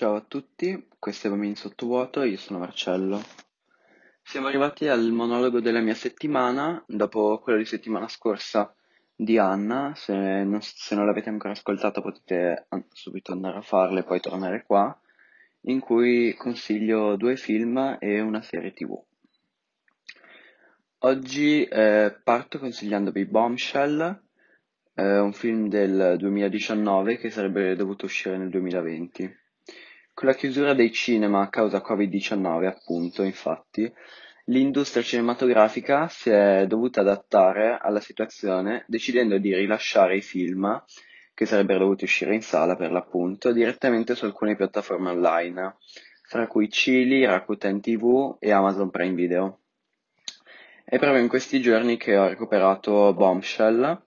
Ciao a tutti, questo è Bambini Sottovuoto, io sono Marcello. Siamo arrivati al monologo della mia settimana, dopo quello di settimana scorsa di Anna, se non, se non l'avete ancora ascoltato potete subito andare a farlo e poi tornare qua, in cui consiglio due film e una serie tv. Oggi eh, parto consigliandovi Bombshell, eh, un film del 2019 che sarebbe dovuto uscire nel 2020. Con la chiusura dei cinema a causa Covid-19, appunto, infatti, l'industria cinematografica si è dovuta adattare alla situazione decidendo di rilasciare i film, che sarebbero dovuti uscire in sala per l'appunto, direttamente su alcune piattaforme online, fra cui Chili, Rakuten TV e Amazon Prime Video. È proprio in questi giorni che ho recuperato Bombshell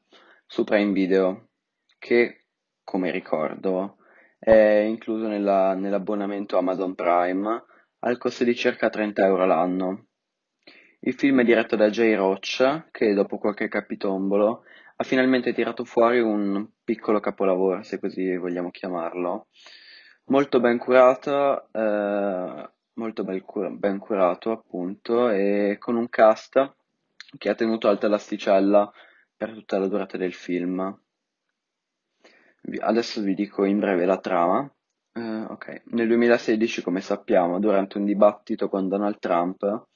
su Prime Video, che, come ricordo, è incluso nella- nell'abbonamento Amazon Prime al costo di circa 30 euro l'anno. Il film è diretto da Jay Roach, che dopo qualche capitombolo ha finalmente tirato fuori un piccolo capolavoro, se così vogliamo chiamarlo. Molto ben curato, eh, molto bel cura- ben curato appunto, e con un cast che ha tenuto alta l'asticella per tutta la durata del film. Adesso vi dico in breve la trama. Eh, ok, nel 2016, come sappiamo, durante un dibattito con Donald Trump,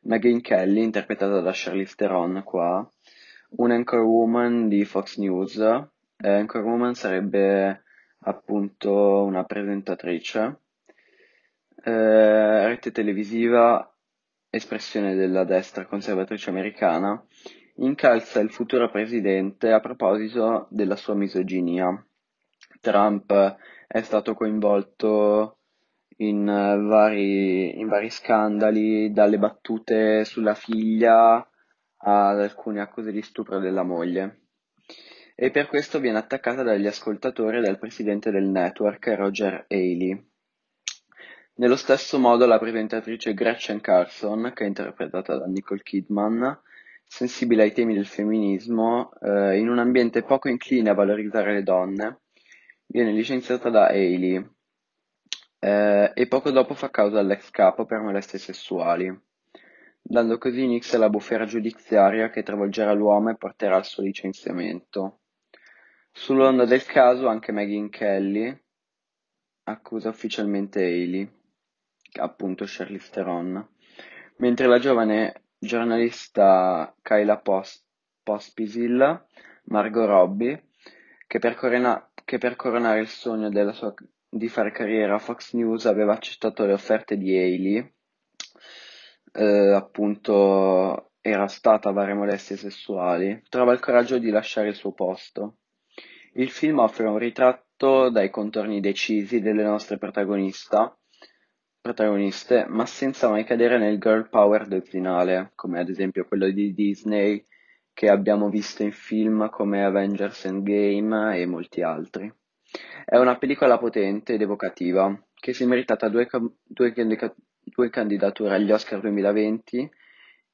Megyn Kelly, interpretata da Charlize Theron qua, un anchorwoman di Fox News, eh, anchorwoman sarebbe appunto una presentatrice, eh, rete televisiva, espressione della destra conservatrice americana, incalza il futuro presidente a proposito della sua misoginia. Trump è stato coinvolto in vari, in vari scandali, dalle battute sulla figlia ad alcune accuse di stupro della moglie. E per questo viene attaccata dagli ascoltatori e dal presidente del network, Roger Haley. Nello stesso modo la presentatrice Gretchen Carlson, che è interpretata da Nicole Kidman, sensibile ai temi del femminismo, eh, in un ambiente poco incline a valorizzare le donne, viene licenziata da Haley eh, e poco dopo fa causa all'ex capo per molestie sessuali, dando così inizio alla bufera giudiziaria che travolgerà l'uomo e porterà al suo licenziamento. Sull'onda del caso anche Megyn Kelly accusa ufficialmente Haley, appunto Charlize Theron, mentre la giovane giornalista Kyla Pos- Pospisil, Margot Robbie, che per, corona- che per coronare il sogno sua- di fare carriera a Fox News aveva accettato le offerte di Haley, eh, appunto era stata a varie molestie sessuali, trova il coraggio di lasciare il suo posto. Il film offre un ritratto dai contorni decisi delle nostre protagonista, protagoniste, ma senza mai cadere nel girl power dozzinale, come ad esempio quello di Disney che abbiamo visto in film come Avengers Endgame e molti altri. È una pellicola potente ed evocativa, che si è meritata due, due, due candidature agli Oscar 2020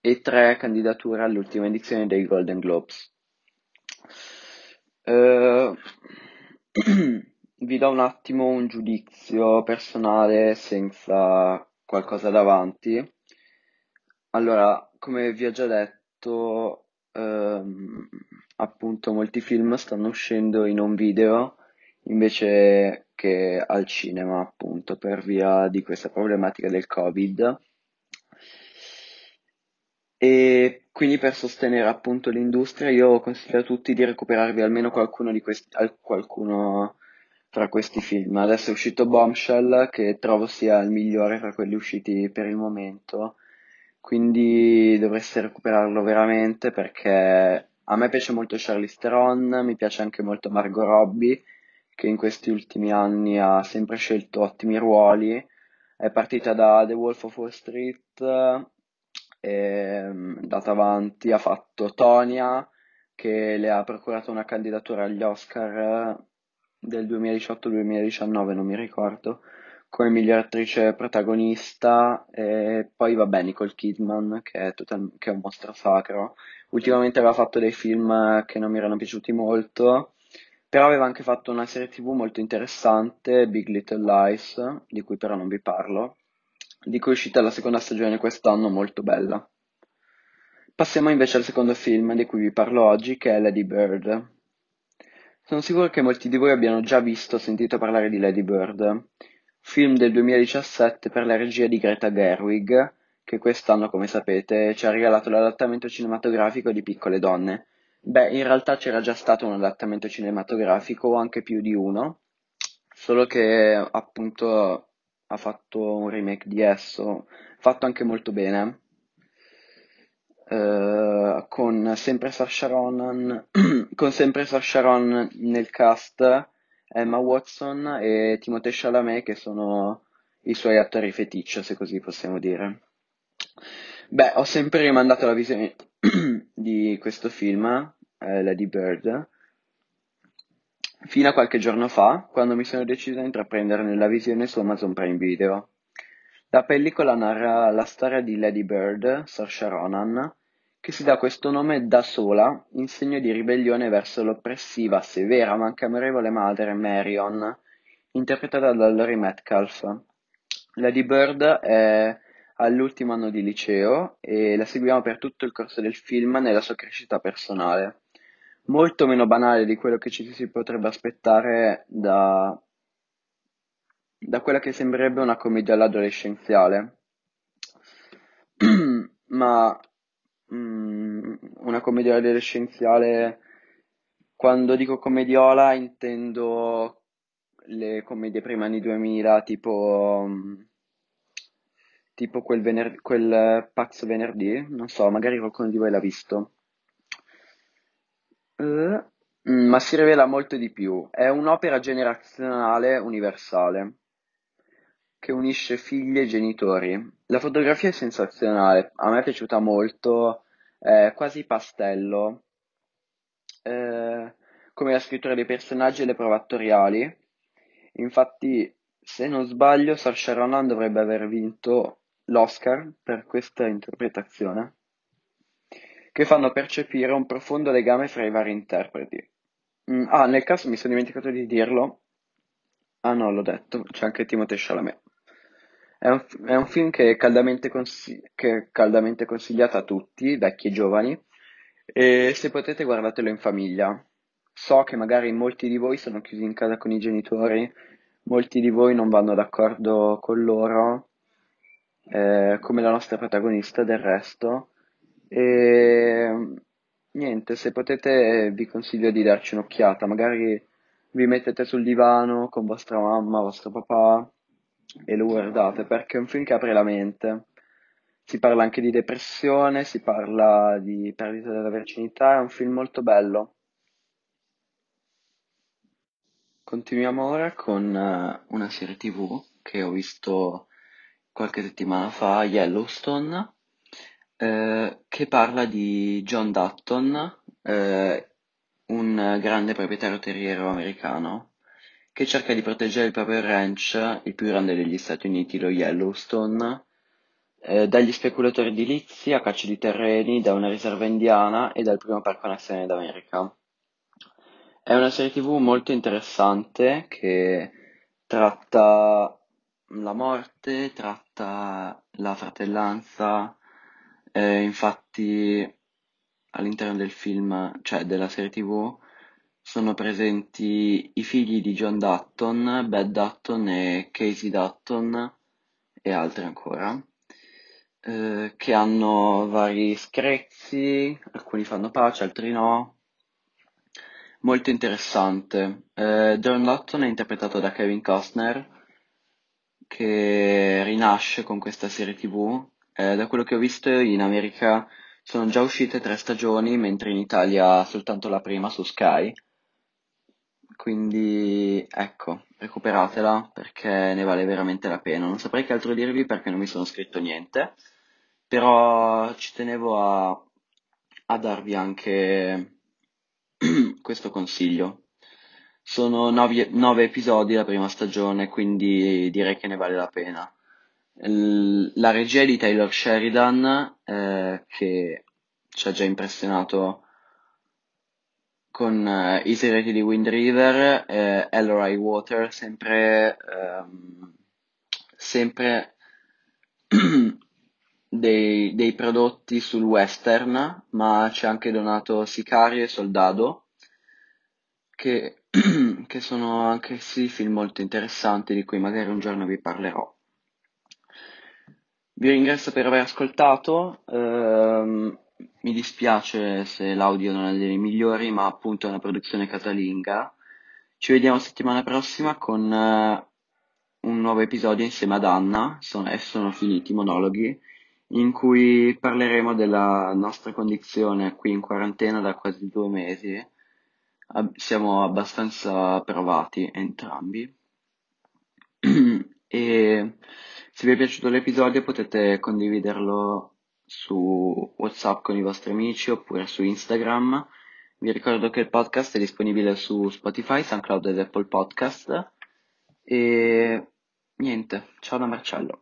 e tre candidature all'ultima edizione dei Golden Globes. Uh, vi do un attimo un giudizio personale senza qualcosa davanti. Allora, come vi ho già detto, ehm, appunto molti film stanno uscendo in un video invece che al cinema, appunto, per via di questa problematica del Covid. E quindi per sostenere appunto l'industria io consiglio a tutti di recuperarvi almeno qualcuno di questi, qualcuno tra questi film. Adesso è uscito Bombshell, che trovo sia il migliore tra quelli usciti per il momento, quindi dovreste recuperarlo veramente perché a me piace molto Charlize Theron, mi piace anche molto Margot Robbie, che in questi ultimi anni ha sempre scelto ottimi ruoli. È partita da The Wolf of Wall Street, è andata avanti, ha fatto Tonia, che le ha procurato una candidatura agli Oscar del 2018-2019, non mi ricordo, come miglior attrice protagonista, e poi vabbè Nicole Kidman, che è, total- che è un mostro sacro. Ultimamente aveva fatto dei film che non mi erano piaciuti molto, Però aveva anche fatto una serie TV molto interessante, Big Little Lies, di cui però non vi parlo, di cui è uscita la seconda stagione quest'anno, molto bella. Passiamo invece al secondo film di cui vi parlo oggi, che è Lady Bird. Sono sicuro che molti di voi abbiano già visto o sentito parlare di Lady Bird, film del 2017 per la regia di Greta Gerwig, che quest'anno, come sapete, ci ha regalato l'adattamento cinematografico di Piccole Donne. Beh, in realtà c'era già stato un adattamento cinematografico, o anche più di uno, solo che appunto ha fatto un remake di esso, fatto anche molto bene, con sempre Saoirse Ronan, con sempre Saoirse Ronan nel cast, Emma Watson e Timothée Chalamet che sono i suoi attori feticcio, se così possiamo dire. Beh, ho sempre rimandato la visione di questo film, eh, Lady Bird, fino a qualche giorno fa, quando mi sono deciso a intraprenderne la visione su Amazon Prime Video. La pellicola narra la storia di Lady Bird, Saoirse Ronan, che si dà questo nome da sola in segno di ribellione verso l'oppressiva, severa ma anche amorevole madre Marion, interpretata da Laurie Metcalf. Lady Bird è all'ultimo anno di liceo e la seguiamo per tutto il corso del film nella sua crescita personale. Molto meno banale di quello che ci si potrebbe aspettare da, da quella che sembrerebbe una commedia all'adolescenziale. Ma mm, una commedia adolescenziale, quando dico commediola intendo le commedie prima anni 2000, tipo... mm, tipo quel, vener- quel pazzo venerdì, non so, magari qualcuno di voi l'ha visto. Mm, ma si rivela molto di più. È un'opera generazionale universale che unisce figli e genitori. La fotografia è sensazionale, a me è piaciuta molto, è quasi pastello, eh, come la scrittura dei personaggi e le prove attoriali. Infatti, se non sbaglio, Saoirse Ronan dovrebbe aver vinto l'Oscar per questa interpretazione, che fanno percepire un profondo legame fra i vari interpreti. Mm, ah, nel caso mi sono dimenticato di dirlo. Ah no, l'ho detto, c'è anche Timothée Chalamet. È un, è un film che è, caldamente consi- che è caldamente consigliato a tutti, vecchi e giovani, e se potete guardatelo in famiglia. So che magari molti di voi sono chiusi in casa con i genitori, molti di voi non vanno d'accordo con loro, eh, come la nostra protagonista del resto. E niente, se potete vi consiglio di darci un'occhiata, magari vi mettete sul divano con vostra mamma, vostro papà e lo guardate perché è un film che apre la mente. Si parla anche di depressione, si parla di perdita della virginità, è un film molto bello. Continuiamo ora con eh, una serie TV che ho visto qualche settimana fa, Yellowstone, eh, che parla di John Dutton, eh, un grande proprietario terriero americano che cerca di proteggere il proprio ranch, il più grande degli Stati Uniti, lo Yellowstone, eh, dagli speculatori edilizi a caccia di terreni, da una riserva indiana e dal primo parco nazionale d'America. È una serie TV molto interessante che tratta la morte, tratta la fratellanza, eh, infatti all'interno del film, cioè della serie TV, sono presenti i figli di John Dutton, Beth Dutton e Casey Dutton e altri ancora, eh, che hanno vari screzi, alcuni fanno pace, altri no. Molto interessante. Eh, John Dutton è interpretato da Kevin Costner, che rinasce con questa serie TV. Eh, da quello che ho visto in America sono già uscite tre stagioni, mentre in Italia soltanto la prima su Sky. Quindi ecco, recuperatela perché ne vale veramente la pena. Non saprei che altro dirvi perché non mi sono scritto niente, però ci tenevo a, a darvi anche questo consiglio. Sono nove, episodi la prima stagione, quindi direi che ne vale la pena. L- La regia di Taylor Sheridan, eh, che ci ha già impressionato con eh, Easy Ready di Wind River e Elroy Water, sempre, ehm, sempre dei, dei prodotti sul western, ma c'è anche Donato Sicario e Soldado, che, che sono anche sì film molto interessanti di cui magari un giorno vi parlerò. Vi ringrazio per aver ascoltato, ehm, mi dispiace se l'audio non è dei migliori, ma appunto è una produzione casalinga. Ci vediamo settimana prossima con eh, un nuovo episodio insieme ad Anna, sono, e sono finiti i monologhi in cui parleremo della nostra condizione qui in quarantena da quasi due mesi. Siamo abbastanza provati entrambi. e se vi è piaciuto l'episodio potete condividerlo su WhatsApp con i vostri amici oppure su Instagram. Vi ricordo che il podcast è disponibile su Spotify, SoundCloud ed Apple Podcast. E niente, ciao da Marcello.